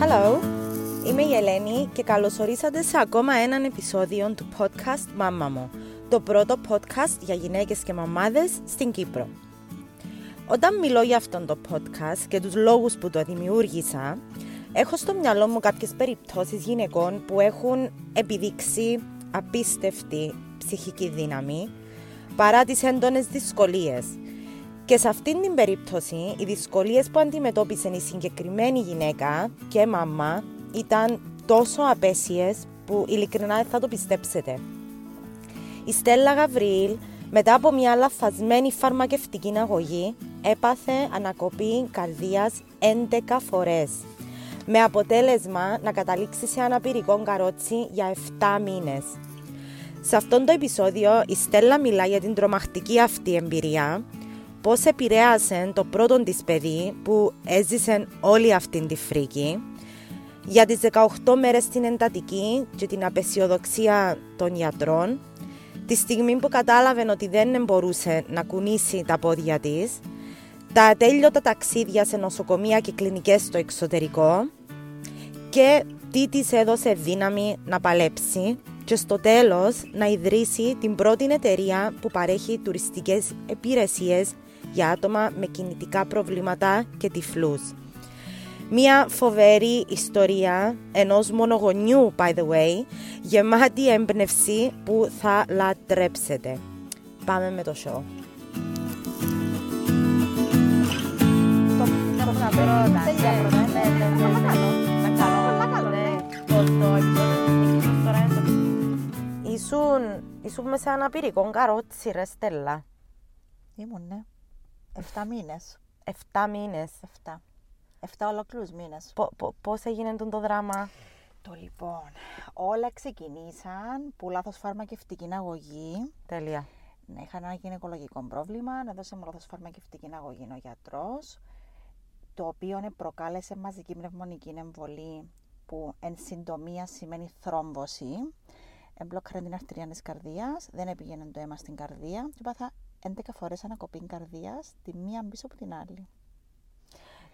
Hello, είμαι η Ελένη και καλωσορίσατε σε ακόμα έναν επεισόδιο του podcast «Μάμα μου», το πρώτο podcast για γυναίκες και μαμάδες στην Κύπρο. Όταν μιλώ για αυτόν το podcast και τους λόγους που το δημιούργησα, έχω στο μυαλό μου κάποιες περιπτώσεις γυναικών που έχουν επιδείξει απίστευτη ψυχική δύναμη παρά τις έντονες δυσκολίες. Και σε αυτήν την περίπτωση, οι δυσκολίες που αντιμετώπισε η συγκεκριμένη γυναίκα και μαμά ήταν τόσο απέσιες που ειλικρινά δεν θα το πιστέψετε. Η Στέλλα Γαβρίλ, μετά από μια λαθασμένη φαρμακευτική αγωγή, έπαθε ανακοπή καρδίας 11 φορές με αποτέλεσμα να καταλήξει σε αναπηρικό καρότσι για 7 μήνες. Σε αυτόν το επεισόδιο η Στέλλα μιλά για την τρομακτική αυτή εμπειρία, πώς επηρέασε το πρώτο της παιδί που έζησε όλη αυτή τη φρίκη, για τις 18 μέρες στην εντατική και την απεσιοδοξία των γιατρών, τη στιγμή που κατάλαβε ότι δεν μπορούσε να κουνήσει τα πόδια της, τα ατέλειωτα ταξίδια σε νοσοκομεία και κλινικές στο εξωτερικό. Και τι της έδωσε δύναμη να παλέψει και στο τέλος να ιδρύσει την πρώτη εταιρεία που παρέχει τουριστικές υπηρεσίες για άτομα με κινητικά προβλήματα και τυφλούς. Μία φοβερή ιστορία ενός μονογονιού, by the way, γεμάτη έμπνευση που θα λατρέψετε. Πάμε με το show. Ήσουν, ήσουν μέσα σε ένα πυρικό καρότσι ρε Στέλλα. Ήμουν, ναι. Εφτά μήνες. Εφτά μήνες. Εφτά. Εφτά ολόκληρους μήνες. Πο- πο- πώς έγινε το δράμα; Το λοιπόν, όλα ξεκινήσαν που λάθος φαρμακευτική αγωγή. Τέλεια. Ναι, είχα ένα γυναικολογικό πρόβλημα, να δώσε μου λάθος φαρμακευτική αγωγή ο γιατρός, το οποίο ε, προκάλεσε μαζική πνευμονική εμβολή, που εν συντομία σημαίνει θρόμβωση. Εμπλόκαρε την αρτηρία της καρδίας, δεν έπηγαινε το αίμα στην καρδία και πάθα 11 φορές ανακοπή καρδίας, τη μία πίσω από την άλλη.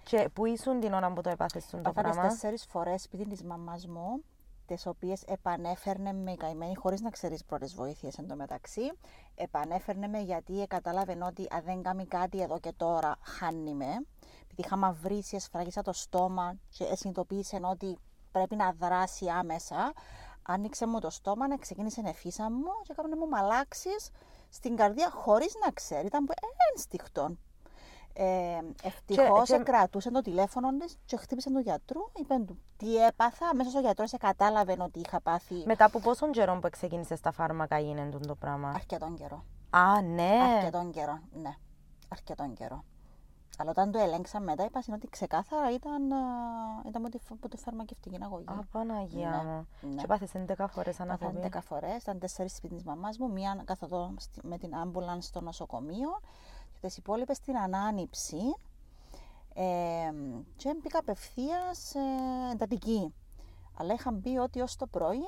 Και που ήσουν την ώρα που το έπαθες το Πάθα τις πράγμα; τέσσερις φορές σπίτι της μαμάς μου, τις οποίες επανέφερνε με η καημένη χωρίς να ξέρεις πρώτες βοήθειες εν τω μεταξύ. Επανέφερνε με γιατί καταλάβαινε ότι αν δεν κάνει κάτι εδώ και τώρα χάνει με. Επειδή είχα μαυρίσει, εσφράγισα το στόμα και συνειδητοποίησε ότι πρέπει να δράσει άμεσα. Άνοιξε μου το στόμα, να ξεκίνησε νεφίσα μου και έκανε μου μαλάξεις στην καρδιά χωρίς να ξέρει. Ήταν ένστικτον. Ε, Ευτυχώς Και- και- κρατούσε το τηλέφωνο της και χτύπησε τον γιατρό. Είπε του τι έπαθα. Αμέσως ο γιατρός κατάλαβε ότι είχα πάθει Μετά από πόσον καιρό που ξεκίνησε τα φάρμακα γίνεται το πράγμα; αρκετόν καιρό. Α, ναι. Αρκετόν καιρό, ναι. Αρκετόν καιρό. Αλλά όταν το ελέγξα μετά, είπα ότι ξεκάθαρα ήταν, α, ήταν από τη, από τη φαρμακευτική αγωγή. Α, Παναγία Ναι, μου. ναι. Και πάθες 11 φορές Πάθα ανακοπή. 11 φορές, ήταν 4 σπίτι τη μαμάς μου, μία καθοδό στη- με την άμπουλαν στο νοσοκομείο και τις υπόλοιπες στην ανάνυψη. Ε, και μπήκα απευθείας ε, εντατική. Αλλά είχαν πει ότι ως το πρωί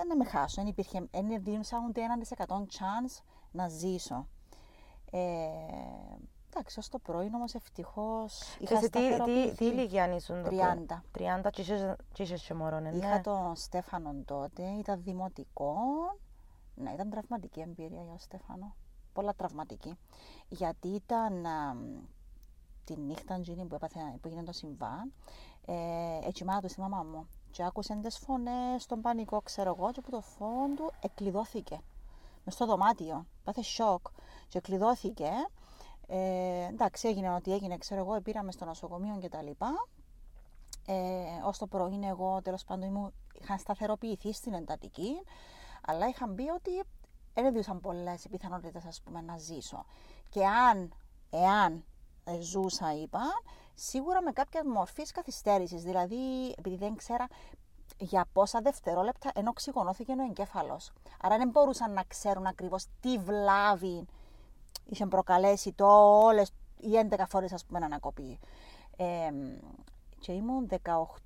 ε, να με χάσω. Δεν υπήρχε, δεν δίνουσα ούτε έναν δισεκατόν chance να ζήσω. Ε, εντάξει, ως το πρωί όμω ευτυχώς. Και σε τι, τι, τι ηλικία ήσουν το 30. 30 και είχες- και είχες και μωρό, ναι. Είχα τον Στέφανο τότε, ήταν δημοτικό. Ναι, ήταν τραυματική εμπειρία για τον Στέφανο. Πολλά τραυματική. Γιατί ήταν α, τη νύχτα εκείνη που, έπαθε, που έγινε το συμβάν, ε, έτσι μάνα του στη μαμά μου. Και άκουσε τις φωνές, τον πανικό, ξέρω εγώ, και από το φόντου του εκλειδώθηκε. Μες στο δωμάτιο. Πάθε σοκ. Και εκλειδώθηκε. Ε, εντάξει, έγινε ό,τι έγινε, ξέρω εγώ, πήραμε στο νοσοκομείο και τα λοιπά. Ε, ως το πρωί εγώ τέλος πάντων ήμουν, είχα σταθεροποιηθεί στην εντατική, αλλά είχαν πει ότι δεν έδιωσαν πολλές πιθανότητες ας πούμε να ζήσω. Και αν, εάν ε, ζούσα είπα, σίγουρα με κάποια μορφής καθυστέρησης, δηλαδή επειδή δεν ξέρα για πόσα δευτερόλεπτα ενώ οξυγονώθηκε ο εγκέφαλος. Άρα δεν μπορούσαν να ξέρουν ακριβώς τι βλάβη είχε προκαλέσει το όλες οι 11 φορές ας πούμε ανακοπή. Ε, και ήμουν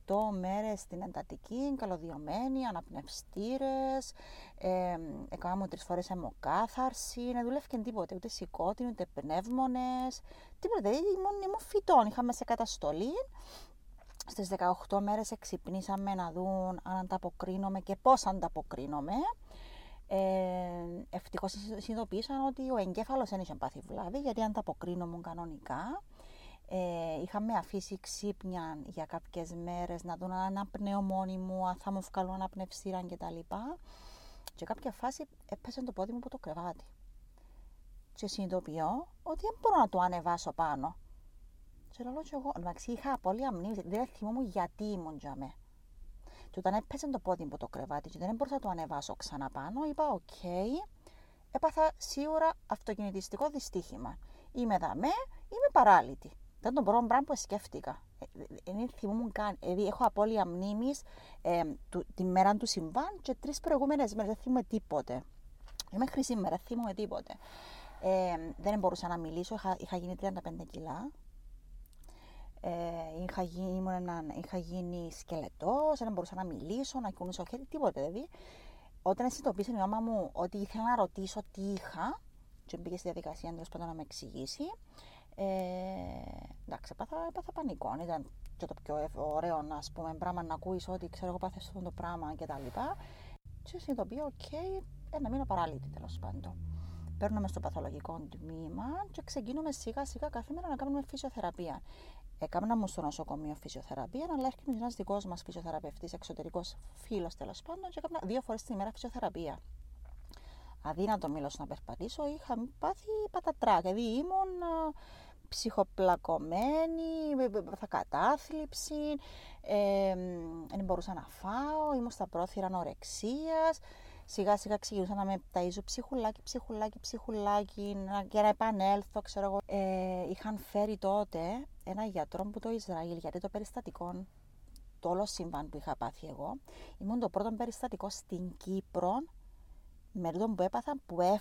18 μέρες στην εντατική, καλωδιωμένη, αναπνευστήρες, ε, έκανα μου τρεις φορές αιμοκάθαρση, δεν δουλεύκε τίποτε, ούτε σηκώτην, ούτε πνεύμονες, τίποτε, δηλαδή ήμουν, ήμουν φυτών, είχαμε σε καταστολή Στις 18 μέρες εξυπνήσαμε να δουν αν ανταποκρίνομαι και πώς ανταποκρίνομαι. Ε, ευτυχώς συνειδητοποίησαν ότι ο εγκέφαλος δεν είχε πάθει βλάβη γιατί ανταποκρίνομαι κανονικά. Ε, είχαμε αφήσει ξύπνια για κάποιες μέρες να δουν αν αναπνέω μόνη μου, αν θα μου βγάλουν αναπνευστήρα κτλ. Και κάποια φάση έπεσε το πόδι μου από το κρεβάτι. Και συνειδητοποιώ ότι δεν μπορώ να το ανεβάσω πάνω. Και λέω και εγώ, εντάξει, είχα απώλεια μνήμης, δεν θυμόμουν γιατί ήμουν για με. Και όταν έπεσε το πόδι μου από το κρεβάτι και δεν μπορούσα να το ανεβάσω ξανά πάνω, είπα, OK, okay, έπαθα σίγουρα αυτοκινητιστικό δυστύχημα. Είμαι δαμέ, είμαι παράλυτη. Εν το πρώτο πράγμα που σκέφτηκα. Δεν ε, θυμούμουν καν. Δηλαδή, έχω απώλεια μνήμης ε, τη μέρα του συμβάν και τρεις προηγούμενες μέρες δεν θυμούμαι τίποτε. Μέχρι σήμερα, δεν θυμούμαι τίποτε. Ε, δεν μπορούσα να μιλήσω, είχα, είχα γίνει 35 κιλά. Ε, είχα, γίνει, ήμουν, είχα γίνει σκελετός, δεν μπορούσα να μιλήσω, να κουνήσω χέρι, τίποτε δηλαδή. Όταν συνειδητοποίησε η μάμα μου ότι ήθελα να ρωτήσω τι είχα, και μπήκε στη διαδικασία να με εξηγήσει, ε, εντάξει, έπαθα, έπαθα πανικό. Ήταν και το πιο ωραίο να πούμε, πράγμα να ακούεις ότι ξέρω εγώ πάθες αυτό το πράγμα κτλ. Και, και συνειδητοποιώ, OK, okay, ένα μήνα παράλυτη τέλος πάντων. Παίρνουν με στο παθολογικό τμήμα και ξεκινούμε σιγά σιγά κάθε μέρα να κάνουμε φυσιοθεραπεία. Εκάναν μου στο νοσοκομείο φυσιοθεραπεία, αλλά έρχεται ένας δικός μας φυσιοθεραπευτής, εξωτερικός φίλος τέλος πάντων, και έκανα δύο φορές την ημέρα φυσιοθεραπεία. Αδύνατο όμως να περπατήσω, είχα πάθει πατατράκ. Δηλαδή ήμουν ψυχοπλακωμένη, με κατάθλιψη, ε, δεν μπορούσα να φάω, ήμουν στα πρόθυρα ανορεξίας. Σιγά σιγά ξεκινούσα να με ταΐζω ψυχουλάκι, ψυχουλάκι, ψυχουλάκι και να επανέλθω, ξέρω εγώ. Ε, είχαν φέρει τότε ένα γιατρό που το Ισραήλ, γιατί το περιστατικό, το όλο σύμπαν που είχα πάθει εγώ, ήμουν το πρώτο περιστατικό στην Κύπρο με τούτο που έπαθα που, ε,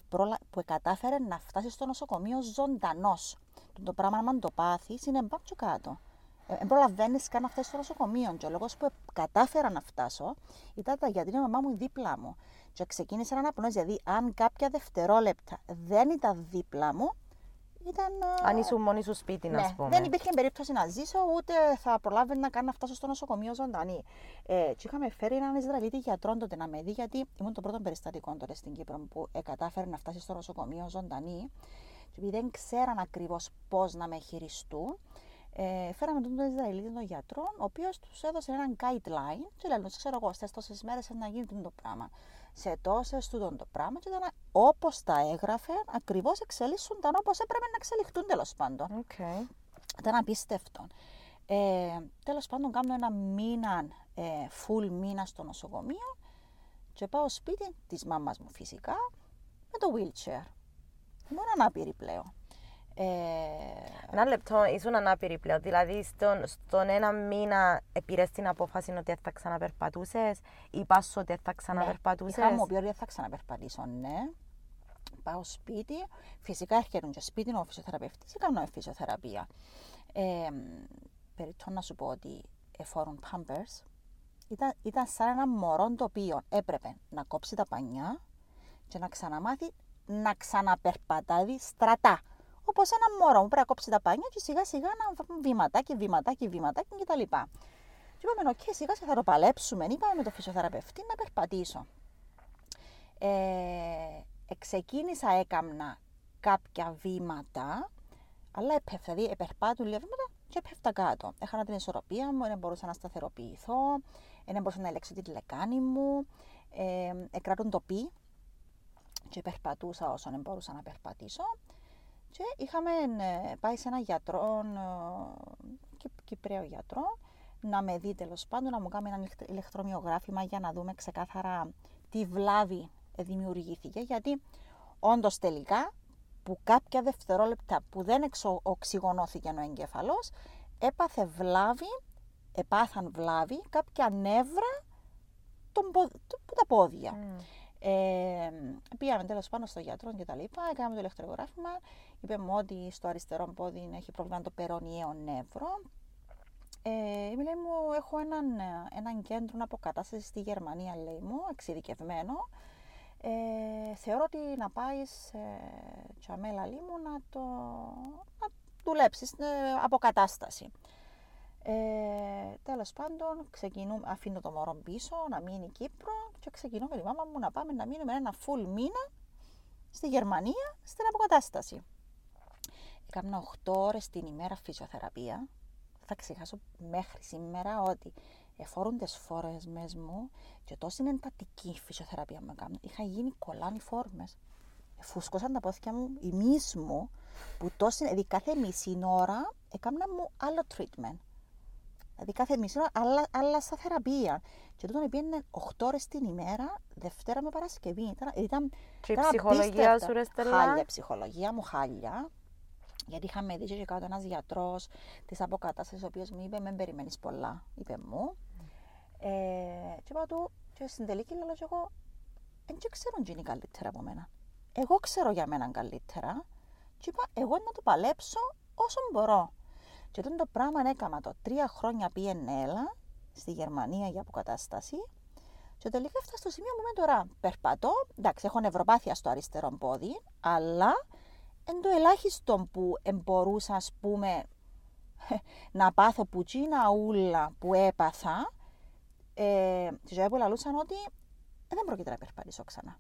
που κατάφερε να φτάσει στο νοσοκομείο ζωντανός. Το πράγμα, αν το πάθεις, είναι πάνω κάτω. Δεν ε, προλαβαίνεις καν να φτάσεις στο νοσοκομείο. Και ο λόγος που κατάφερα να φτάσω ήταν γιατί η μαμά μου δίπλα μου. Και ξεκίνησε να αναπνέω, δηλαδή αν κάποια δευτερόλεπτα δεν ήταν δίπλα μου, ήταν. Αν ήσουν μόνη σου σπίτι, ναι, να πούμε. Δεν υπήρχε περίπτωση να ζήσω, ούτε θα προλάβαινα να κάνω να φτάσω στο νοσοκομείο ζωντανή. Ε, και είχαμε φέρει έναν Ισραηλίτη γιατρό τότε να με δει, γιατί ήμουν το πρώτο περιστατικό τότε στην Κύπρο που ε, κατάφερε να φτάσει στο νοσοκομείο ζωντανή. Και επειδή δεν ξέραν ακριβώς πώς να με χειριστούν, ε, φέραμε τον Ισραηλίτη τον γιατρό, ο οποίος τους έδωσε έναν guideline και λένε: Ξέρω εγώ, στι τόσες μέρες να γίνει το πράγμα σε τόσες του το πράγμα και ήταν όπως τα έγραφε, ακριβώς εξελίσσονταν όπως έπρεπε να εξελιχθούν τέλος πάντων. Okay. Ήταν απίστευτο. Ε, τέλος πάντων, κάνω ένα μήνα, ε, full μήνα στο νοσοκομείο και πάω σπίτι της μάμα μου φυσικά με το wheelchair. Ήμουν ανάπηρη πλέον. Ε... Ένα λεπτό, ήσουν ανάπηρη πλέον. Δηλαδή, στον, στον ένα μήνα πήρες την απόφαση ότι θα ξαναπερπατούσες ή πας ότι θα ξαναπερπατούσες; Ναι, είχα μου πει ότι θα ξαναπερπατήσω, ναι. Πάω σπίτι. Φυσικά έρχεται και σπίτι ο φυσιοθεραπευτής ή κάνω φυσιοθεραπεία. Ε, περιττώ να σου πω ότι εφόρουν Pampers ήταν, ήταν σαν ένα μωρό το οποίο έπρεπε να κόψει τα πανιά και να ξαναμάθει να ξαναπερπατάει στρατά. Όπως ένα μωρό που πρέπει να κόψεις τα πάνια και σιγά σιγά να βήματάκι, βήματάκι, βήματάκι κτλ. Και είπαμε, οκ, σιγά σιγά θα το παλέψουμε. Είπαμε με το φυσιοθεραπευτή να περπατήσω. Ε, ξεκίνησα, έκαμνα κάποια βήματα, αλλά έπεφτα, δηλαδή επερπάτουν λίγα βήματα και έπεφτα κάτω. Έχανα την ισορροπία μου, δεν μπορούσα να σταθεροποιηθώ, δεν μπορούσα να ελέγξω τη λεκάνη μου, ε, εκράτουν το πι και περπατούσα όσο δεν μπορούσα να περπατήσω. Και είχαμε ε, πάει σε ένα γιατρό, ε, Κυπρέο γιατρό, να με δει τέλος πάντων, να μου κάνει ένα ηλεκτρομοιογράφημα για να δούμε ξεκάθαρα τι βλάβη δημιουργήθηκε. Γιατί όντως τελικά που κάποια δευτερόλεπτα που δεν οξυγονώθηκε ο εγκέφαλος, έπαθε βλάβη, επάθαν βλάβη κάποια νεύρα των, τα πόδια. Mm. Ε, πήγαμε τέλος πάνω στο γιατρό και τα λοιπά, έκαναμε το ηλεκτρογράφημα. Είπε μου ότι στο αριστερό πόδι έχει πρόβλημα το περονιαίο νεύρο. Ε, λέει μου, έχω έναν, έναν κέντρο αποκατάστασης στη Γερμανία, λέει μου, εξειδικευμένο. Ε, θεωρώ ότι να πάεις σε τσαμέλα μου να το να δουλέψεις, ε, αποκατάσταση. Ε, τέλος πάντων, ξεκινούμε, αφήνω το μωρό πίσω, να μείνει Κύπρο και ξεκινώ με τη μάμα μου να πάμε να μείνουμε ένα full μήνα στη Γερμανία, στην αποκατάσταση. Έκανα 8 ώρες την ημέρα φυσιοθεραπεία. Θα ξεχάσω μέχρι σήμερα ότι εφόρουν τις φόρες μες μου και τόσο είναι εντατική φυσιοθεραπεία μου έκανα. Είχα γίνει κολλάνι φόρμες. Φούσκωσαν τα πόθηκια μου, η μυς μου, που τόσο, δηλαδή κάθε μισή ώρα έκανα μου άλλο treatment. Δηλαδή κάθε μισή ώρα άλλα, άλλα στα θεραπεία. Και τούτον πήγαινε 8 ώρες την ημέρα, Δευτέρα με Παρασκευή. Ήταν, ήταν, και η ψυχολογία σου ρε Στέλλα; Χάλια, ψυχολογία μου χάλια. Γιατί είχαμε δει και κάτω ένας γιατρός της αποκατάστασης, ο οποίος μου είπε: Μην περιμένεις πολλά, είπε μου. Ε, και είπα του, και στην τελική λέω και εγώ, δεν ξέρω τι είναι καλύτερα από μένα. Εγώ ξέρω για μένα καλύτερα. Και είπα, εγώ να το παλέψω όσο μπορώ. Και τότε το πράγμα έκανα το τρία χρόνια πήγαινε έλα στη Γερμανία για αποκατάσταση. Και τελικά έφτασα στο σημείο που είμαι τώρα. Περπατώ, εντάξει, έχω νευροπάθεια στο αριστερό πόδι, αλλά εν το ελάχιστο που μπορούσα, ας πούμε, να πάθω που τσίνα ούλα που έπαθα, ε, τη ζωή που λαλούσαν ότι δεν πρόκειται να περπατήσω ξανά.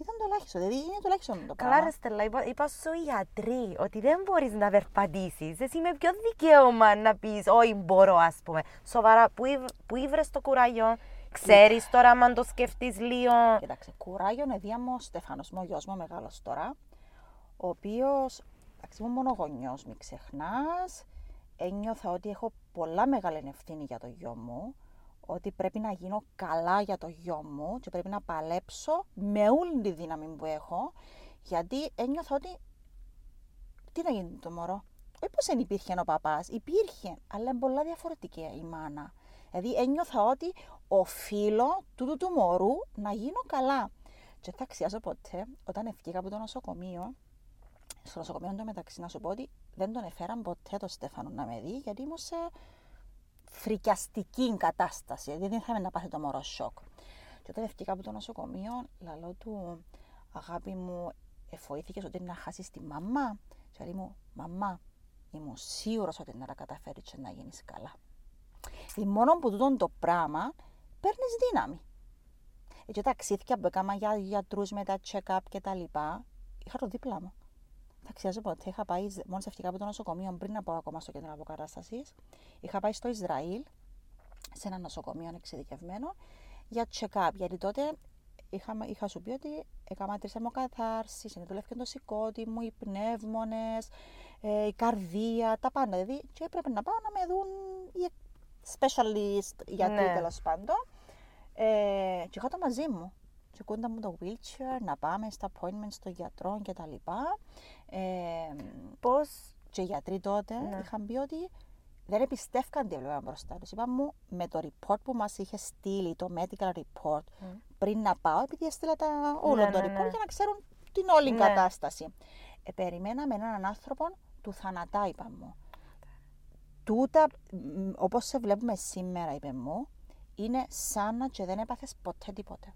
Ήταν το ελάχιστο, δηλαδή είναι το ελάχιστο το πράγμα. Καλά, ρε Στέλλα, είπα, είπα σου γιατροί ότι δεν μπορείς να περπατήσεις. Εσύ με ποιο δικαίωμα να πεις, Όχι, μπορώ, ας πούμε. Σοβαρά, που, που ήβρες το κουράγιο, ξέρεις τώρα, αν το σκεφτείς λίγο. Κοίταξε, κουράγιο είναι διάμο Στέφανο, μου, ο γιος μου μεγάλος τώρα, ο οποίος. Εντάξει, ήμουν μόνο γονιός, μην ξεχνάς. Ένιωθα ότι έχω πολλά μεγάλη ευθύνη για το γιο μου ότι πρέπει να γίνω καλά για το γιο μου και πρέπει να παλέψω με όλη τη δύναμη που έχω, γιατί ένιωθα ότι τι να γίνει το μωρό. Όχι πως δεν υπήρχε ο παπάς, υπήρχε, αλλά είναι πολλά διαφορετική η μάνα. Δηλαδή ένιωθα ότι οφείλω τούτου του μωρού να γίνω καλά. Και θα αξιάζω ποτέ, όταν ευκήκα από το νοσοκομείο, στο νοσοκομείο το μεταξύ να σου πω ότι δεν τον έφεραν ποτέ το Στέφανο να με δει, γιατί ήμουν σε φρικιαστική κατάσταση. Δηλαδή δεν ήθελα να πάθει το μωρό σοκ. Και όταν έφυγα από το νοσοκομείο, λαλό του, αγάπη μου, εφοήθηκες ότι να χάσεις τη μαμά; Και λέει μου, μαμά, ήμουν σίγουρος ότι να τα καταφέρεις και να γίνεις καλά. Δηλαδή μόνο που τούτο το πράγμα παίρνεις δύναμη. Έτσι τα ταξίδια που έκανα για γιατρούς με τα check-up και τα λοιπά, είχα το δίπλα μου. Θα ξέρω ποτέ. Είχα πάει, μόλις έφυγα από το νοσοκομείο, πριν να πάω ακόμα στο κέντρο αποκατάστασης, είχα πάει στο Ισραήλ, σε ένα νοσοκομείο εξειδικευμένο, για check-up. Γιατί τότε είχα, είχα σου πει ότι έκανα τρεις αιμοκαθάρσει, συνεδουλεύτηκε το σηκώτη μου, οι πνεύμονες, ε, η καρδία, τα πάντα. Δηλαδή, και έπρεπε να πάω να με δουν οι specialist, γιατί ναι. τέλος πάντων. Ε, και είχα το μαζί μου και κούντα μου το wheelchair, να πάμε στα appointments των γιατρών και τα λοιπά. Ε, Πώς... Και οι γιατροί τότε ναι. είχαν πει ότι δεν εμπιστεύκαν τι έβλεπαν μπροστά τους. Είπαν μου με το report που μας είχε στείλει, το medical report, mm. πριν να πάω, επειδή έστειλα τα όλο ναι, το ναι, report ναι. για να ξέρουν την όλη ναι. κατάσταση. Ε, περιμέναμε έναν άνθρωπο του θανατά, είπα μου. Τούτα, όπως σε βλέπουμε σήμερα, είπε μου, είναι σαν να και δεν έπαθες ποτέ τίποτε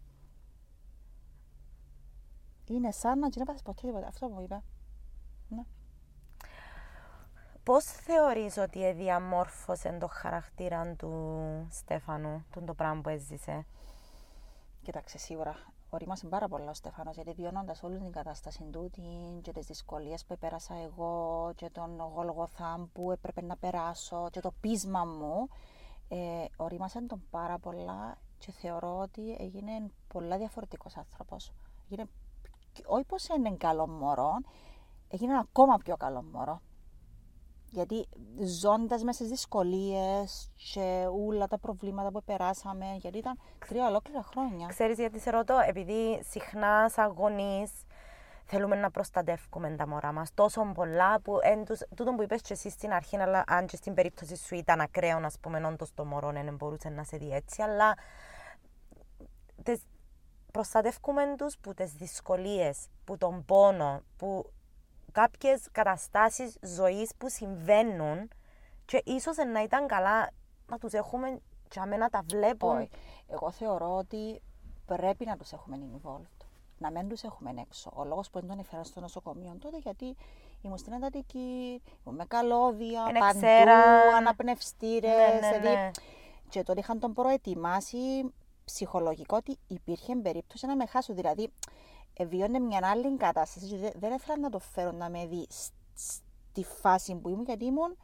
είναι σαν να δεν ποτέ τίποτα. Αυτό μου είπε. Ναι. Πώς θεωρείς ότι διαμόρφωσε το χαρακτήρα του Στέφανου, τον το πράγμα που έζησε; Κοίταξε, σίγουρα ορίμασε πάρα πολλά ο Στέφανος, γιατί βιώνοντας όλη την κατάσταση του και τις δυσκολίες που πέρασα εγώ, και τον γολγοθάμ που έπρεπε να περάσω, και το πείσμα μου, ε, ορίμασε τον πάρα πολλά και θεωρώ ότι έγινε πολλά διαφορετικός άνθρωπος. Έγινε όχι πως είναι καλό μωρό, έγινε ακόμα πιο καλό μωρό. Γιατί ζώντας μέσα στις δυσκολίες και όλα τα προβλήματα που περάσαμε, γιατί ήταν τρία ολόκληρα χρόνια. Ξέρεις γιατί σε ρωτώ, επειδή συχνά σαν γονείς θέλουμε να προστατεύουμε τα μωρά μας τόσο πολλά που εν τους, τούτο που είπες και εσύ στην αρχή, αλλά αν και στην περίπτωση σου ήταν ακραίο, να πούμε, όντως το μωρό δεν μπορούσε να σε δει έτσι, αλλά προστατεύουμε τους που τις δυσκολίες, που τον πόνο, που κάποιες καταστάσεις ζωής που συμβαίνουν και ίσως να ήταν καλά να τους έχουμε και να τα βλέπουν. Εγώ θεωρώ ότι πρέπει να τους έχουμε involved. Να μην τους έχουμε έξω. Ο λόγος που δεν τον έφερα στο νοσοκομείο τότε γιατί ήμουν στην εντατική, ήμουν με καλώδια, Είναι παντού, ξέρα. αναπνευστήρες, Ναι, ναι, δηλαδή, ναι. και τον είχαν τον προετοιμάσει ψυχολογικό ότι υπήρχε περίπτωση να με χάσουν. Δηλαδή, βιώνε μια άλλη κατάσταση και δεν- δεν ήθελα να το φέρω να με δει σ- στη φάση που ήμουν, γιατί ήμουν,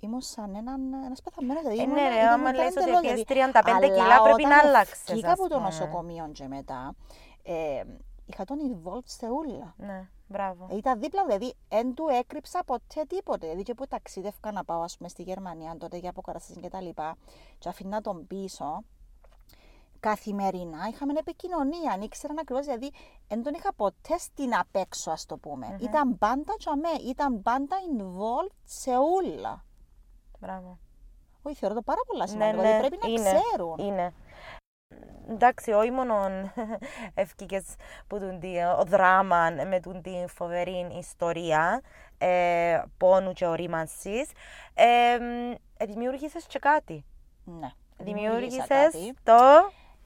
ήμουν σαν έναν, ένας πεθαμένος. Δηλαδή, Ε, ήμουν- ναι, ρε, ήταν- άμα ήταν λες ότι εντελώς, πιες δηλαδή. 35 κιλά, Αλλά πρέπει να όταν αλλάξεις, Βγήκα ας από το πούμε. νοσοκομείο και μετά, ε, είχα τον involved σε ούλα. Ναι, μπράβο. Ήταν δίπλα, δηλαδή, δεν του έκρυψα ποτέ τίποτε. Δηλαδή, και που ταξίδευκα να πάω, ας πούμε, στη Γερμανία τότε για αποκαταστήσεις και τα λοιπά, και αφήνα τον πίσω, καθημερινά είχαμε επικοινωνία. Αν ήξεραν ακριβώς, δηλαδή, δεν τον είχα ποτέ στην απ' έξω, ας το πουμε Ήταν πάντα τσαμέ, ήταν πάντα involved σε ούλα. Μπράβο. Όχι, θεωρώ το πάρα πολλά Ναι, σημαντικό. ναι, δηλαδή, πρέπει να είναι, ξέρουν. Είναι. Εντάξει, όχι μόνο ευκήκες που τον τη, ο δράμα με τον την φοβερή ιστορία ε, πόνου και ορίμανσης, ε, ε, δημιούργησες και κάτι. Ναι. Δημιούργησες κάτι. το...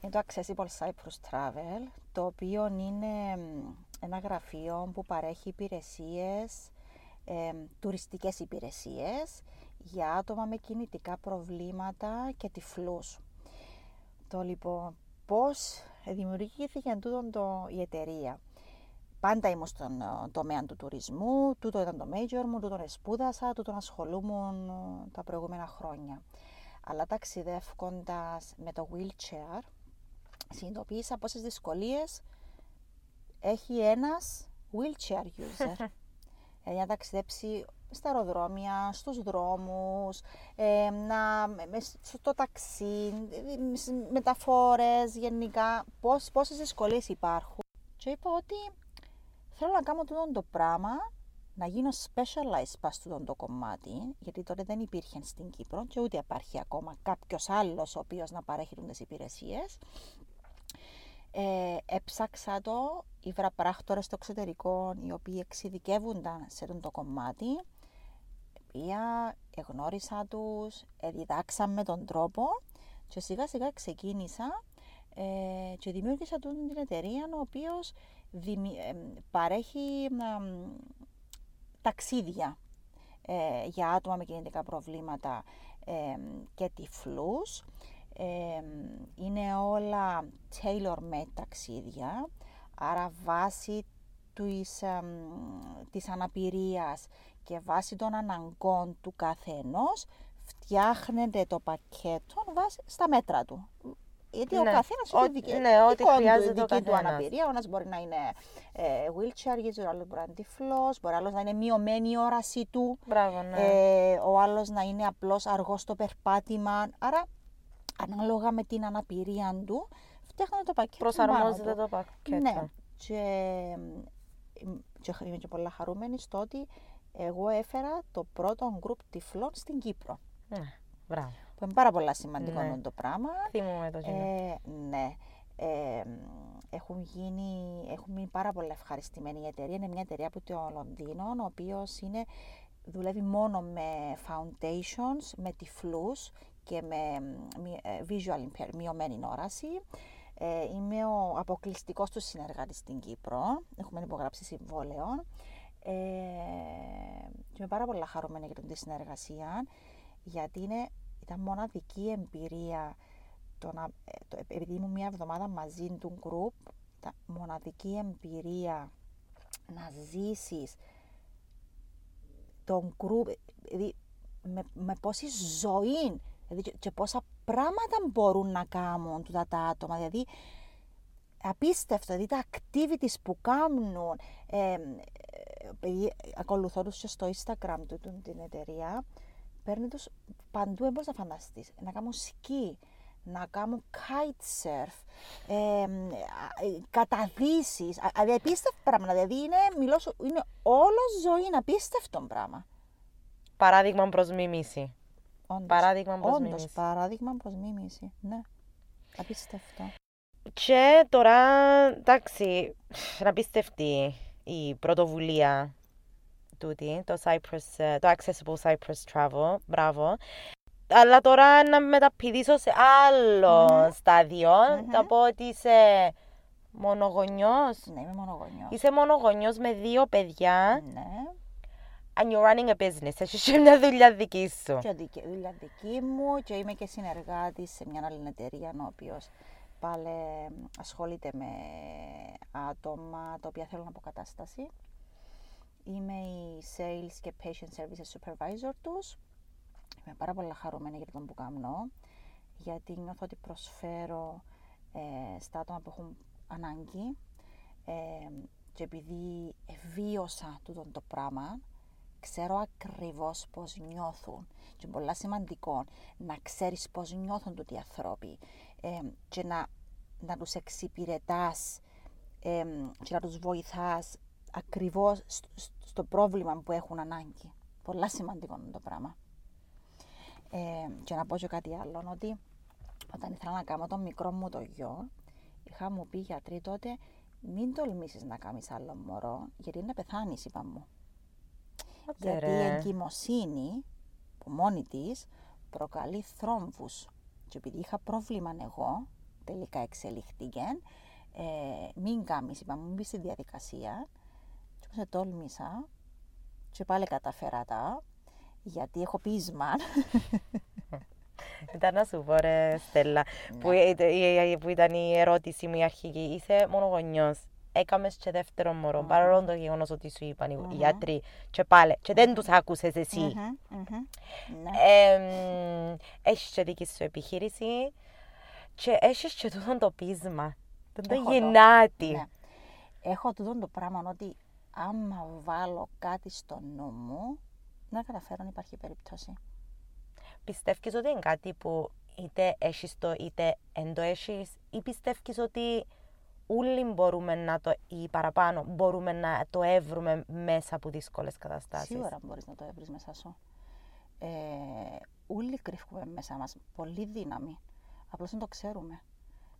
Είναι το Accessible Cyprus Travel, το οποίο είναι μ, ένα γραφείο που παρέχει υπηρεσίες, ε, τουριστικές υπηρεσίες για άτομα με κινητικά προβλήματα και τυφλούς. Το λοιπόν, πώς δημιουργήθηκε τούτο το, η εταιρεία. Πάντα ήμουν στον ε, τομέα του τουρισμού, τούτο ήταν το major μου, τούτο σπούδασα, τούτο ασχολούμουν ε, τα προηγούμενα χρόνια. Αλλά ταξιδεύοντας με το wheelchair, συνειδητοποίησα πόσες δυσκολίες έχει ένας wheelchair user. δηλαδή να ταξιδέψει στα αεροδρόμια, στους δρόμους, ε, να, με- με- στο ταξί, ε, στις μεταφορές γενικά, πώς, πόσες δυσκολίες υπάρχουν. Και είπα ότι θέλω να κάνω τούτο το πράγμα, να γίνω specialized πας τούτο το κομμάτι, γιατί τότε δεν υπήρχε στην Κύπρο και ούτε υπάρχει ακόμα κάποιος άλλος ο οποίος να παρέχει τις υπηρεσίες. Ε, έψαξα το, ήβρα πράκτορες στο εξωτερικό οι οποίοι εξειδικεύονταν σε αυτό το κομμάτι. Πήγα, εγνώρισα τους, ε, διδάξαμε τον τρόπο και σιγά σιγά ξεκίνησα ε, και δημιούργησα τούτη την εταιρεία ο οποίος δημι- ε, παρέχει ε, ταξίδια ε, για άτομα με κινητικά προβλήματα ε, και τυφλούς. Ε, είναι όλα tailor-made ταξίδια, άρα βάσει της, ε, της αναπηρίας και βάσει των αναγκών του καθενός φτιάχνεται το πακέτο βάσει στα μέτρα του. Γιατί ο Ναι, καθένας ό- έχει δική, ναι, ό,τι δικό του- χρειάζεται ο δική του καθένας. αναπηρία. Ο ένας μπορεί να είναι ε, wheelchair user, ο άλλος μπορεί να είναι τυφλός, μπορεί άλλος να είναι μειωμένη η όραση του, Μπράβο, ναι. ε, ο άλλος να είναι απλώς αργός στο περπάτημα. Άρα, ανάλογα με την αναπηρία του, φτιάχνουν το πακέτο. Προσαρμόζεται πάνω του. το πακέτο. Ναι. Και, και είμαι και πολλά χαρούμενη στο ότι εγώ έφερα το πρώτο γκρουπ τυφλών στην Κύπρο. Ναι, μπράβο. Που είναι πάρα πολλά σημαντικό Ναι. το πράγμα. Θυμούμαι το κοινό. Ε, ναι. Ε, έχουν, γίνει, έχουν μείνει πάρα πολύ ευχαριστημένοι η εταιρεία. Είναι μια εταιρεία από το Λονδίνο, ο οποίος δουλεύει μόνο με foundations, με τυφλούς και με μη- ε, visual impair, μειωμένη όραση. Ε, είμαι ο αποκλειστικός του συνεργάτης στην Κύπρο. Έχουμε υπογράψει συμβόλαιο. Ε, και είμαι πάρα πολύ χαρούμενη για την συνεργασία, γιατί είναι, ήταν μοναδική εμπειρία το να, ε, το, επειδή ήμουν μια εβδομάδα μαζί του group, ήταν μοναδική εμπειρία να ζήσεις τον group, δηλαδή με, με πόση ζωή δηλαδή, και, και πόσα πράγματα μπορούν να κάνουν τούτα τα άτομα. Δηλαδή, απίστευτο, δηλαδή τα activities που κάνουν. Ε, ε, επειδή ακολουθώ τους και στο Instagram του, του την εταιρεία, παίρνει τους παντού, δεν μπορείς να φανταστείς. Να κάνουν σκι, να κάνουν kite surf, ε, ε, καταδύσεις, α- δηλαδή απίστευτα πράγματα. Δηλαδή είναι, μιλώ, σου- είναι όλο ζωή, είναι απίστευτο πράγμα. Παράδειγμα προς μίμηση. Όντως. Παράδειγμα προς Όντως, μίμηση. παράδειγμα προς μίμηση. Ναι. Απίστευτο. Και τώρα, εντάξει, είναι απίστευτη η πρωτοβουλία τούτη, το, Cyprus, ε, το Accessible Cyprus Travel, μπράβο. Αλλά τώρα να μεταπηδήσω σε άλλο Μμμ. στάδιο, Μμμ. να πω ότι είσαι μονογονιός. Ναι, είμαι μονογονιός. Είσαι μονογονιός με δύο παιδιά. Ναι. And you're running a business, έχεις και μια δουλειά δική σου. Και δική- δουλειά δική μου και είμαι και συνεργάτης σε μια άλλη εταιρεία, ο οποίος πάλι ασχολείται με άτομα τα οποία θέλουν αποκατάσταση. Είμαι η Sales και Patient Services Supervisor τους. Είμαι πάρα πολύ χαρούμενη για τον που κάνω, γιατί νιώθω ότι προσφέρω ε, στα άτομα που έχουν ανάγκη ε, και επειδή βίωσα τούτο το πράγμα, ξέρω ακριβώς πώς νιώθουν και είναι πολύ σημαντικό να ξέρεις πώς νιώθουν τούτοι οι άνθρωποι ε, και να, να τους εξυπηρετάς ε, και να τους βοηθάς ακριβώς στο, στο πρόβλημα που έχουν ανάγκη. Πολλά σημαντικό είναι το πράγμα. Ε, και να πω και κάτι άλλο, ότι όταν ήθελα να κάνω το μικρό μου το γιο, είχα μου πει οι γιατροί τότε, μην τολμήσεις να κάνεις άλλο μωρό, γιατί είναι να πεθάνεις, είπα μου. Άντε, Γιατί ρε. η εγκυμοσύνη, που μόνη της, προκαλεί θρόμβους. Και επειδή είχα πρόβλημα εγώ, τελικά εξελιχθήκε, ε, μην κάνεις, είπα μου, μην μπεις στη διαδικασία. Και όπως τόλμησα, και πάλι καταφέρα τα, γιατί έχω πείσμα. Ήταν να σου πω ρε Στέλλα, που, ε, ε, ε, που ήταν η ερώτηση μου η αρχική. Είσαι μόνο γονιός. Έκαμες και δεύτερο μωρό, παρόλο το γεγονός ότι σου είπαν οι γιατροί και πάλι, και δεν τους άκουσες εσύ. Μμμ, μμμ. Ναι. Εμ, έχεις και δική σου επιχείρηση και έχεις και τούτο το πείσμα. Το το Έχω το. γεννάτι. Ναι. Έχω τούτο το πράγμα ότι άμα βάλω κάτι στο νου μου, να καταφέρω να υπάρχει περίπτωση. Πιστεύεις ότι είναι κάτι που είτε έχεις το είτε δεν το έχεις ή πιστεύεις ότι όλοι μπορούμε να το ή παραπάνω μπορούμε να το έβρουμε μέσα από δύσκολες καταστάσεις. Σίγουρα μπορείς να το έβρεις μέσα σου. Ε, όλοι κρύφουμε μέσα μας πολύ δύναμη. Απλώς δεν το ξέρουμε.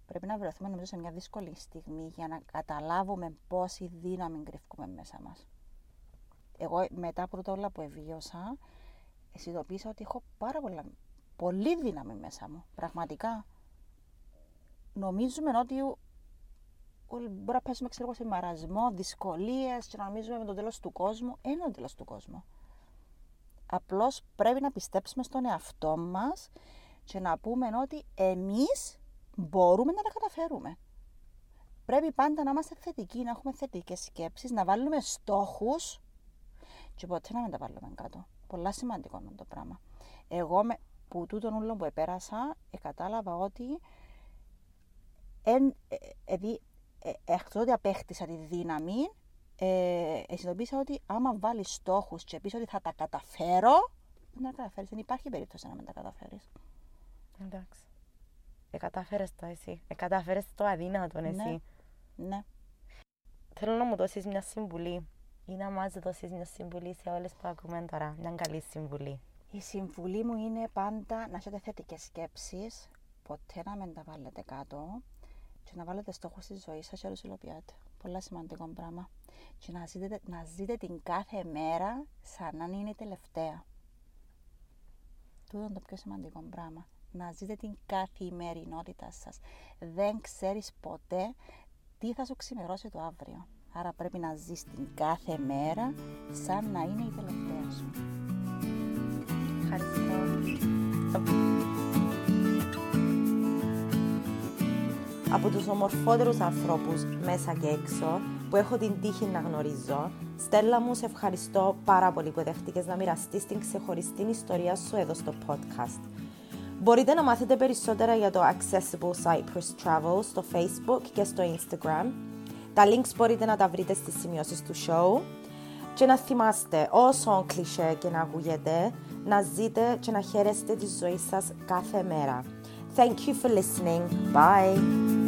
Πρέπει να βρεθούμε νομίζω σε μια δύσκολη στιγμή για να καταλάβουμε πόση δύναμη κρύφουμε μέσα μας. Εγώ μετά από τούτα όλα που εβίωσα, συνειδητοποίησα ότι έχω πάρα πολλά, πολύ δύναμη μέσα μου. Πραγματικά. Νομίζουμε ότι όλοι μπορεί να πέσουμε ξέρω, εγώ, σε μαρασμό, δυσκολίες και να νομίζουμε με το τέλος του κόσμου. Δεν είναι το τέλος του κόσμου. Απλώς πρέπει να πιστέψουμε στον εαυτό μας και να πούμε ότι εμείς μπορούμε να τα καταφέρουμε. Πρέπει πάντα να είμαστε θετικοί, να έχουμε θετικές σκέψεις, να βάλουμε στόχους και ποτέ να μην τα βάλουμε κάτω. Πολλά σημαντικό είναι το πράγμα. Εγώ με, που τούτον όλο που επέρασα, ε, κατάλαβα ότι εν, ε, ε, δι- ε, εκτός ότι απέκτησα τη δύναμη, ε, συνειδητοποίησα ότι άμα βάλεις στόχους και πεις ότι θα τα καταφέρω, δεν τα καταφέρεις. Δεν υπάρχει περίπτωση να μην τα καταφέρεις. Εντάξει. Ε, κατάφερες το εσύ. Ε, κατάφερες το αδύνατο Ναι. εσύ. Ναι. Θέλω να μου δώσεις μια συμβουλή ή να μας δώσεις μια συμβουλή σε όλες που ακούμε τώρα. Μια καλή συμβουλή. Η συμβουλή μου είναι πάντα να έχετε θετικές σκέψεις, ποτέ να μην τα βάλετε κάτω και να βάλετε στόχους στη ζωή σας και να τους υλοποιάτε. Πολλά σημαντικό πράγμα. Και να ζείτε, να ζείτε την κάθε μέρα σαν να είναι η τελευταία. Τούτο είναι το πιο σημαντικό πράγμα. Να ζείτε την καθημερινότητα σας. Δεν ξέρεις ποτέ τι θα σου ξημερώσει το αύριο. Άρα πρέπει να ζεις την κάθε μέρα σαν να είναι η τελευταία σου. Ευχαριστώ. Από τους ομορφότερους ανθρώπους μέσα και έξω που έχω την τύχη να γνωρίζω, Στέλλα μου, σε ευχαριστώ πάρα πολύ που δέχτηκες να μοιραστείς την ξεχωριστή ιστορία σου εδώ στο podcast. Μπορείτε να μάθετε περισσότερα για το Accessible Cyprus Travel στο Facebook και στο Instagram. Τα links μπορείτε να τα βρείτε στις σημειώσεις του show. Και να θυμάστε, όσο κλισέ και να ακούγεται, να ζείτε και να χαίρεστε τη ζωή σας κάθε μέρα. Thank you for listening. Bye.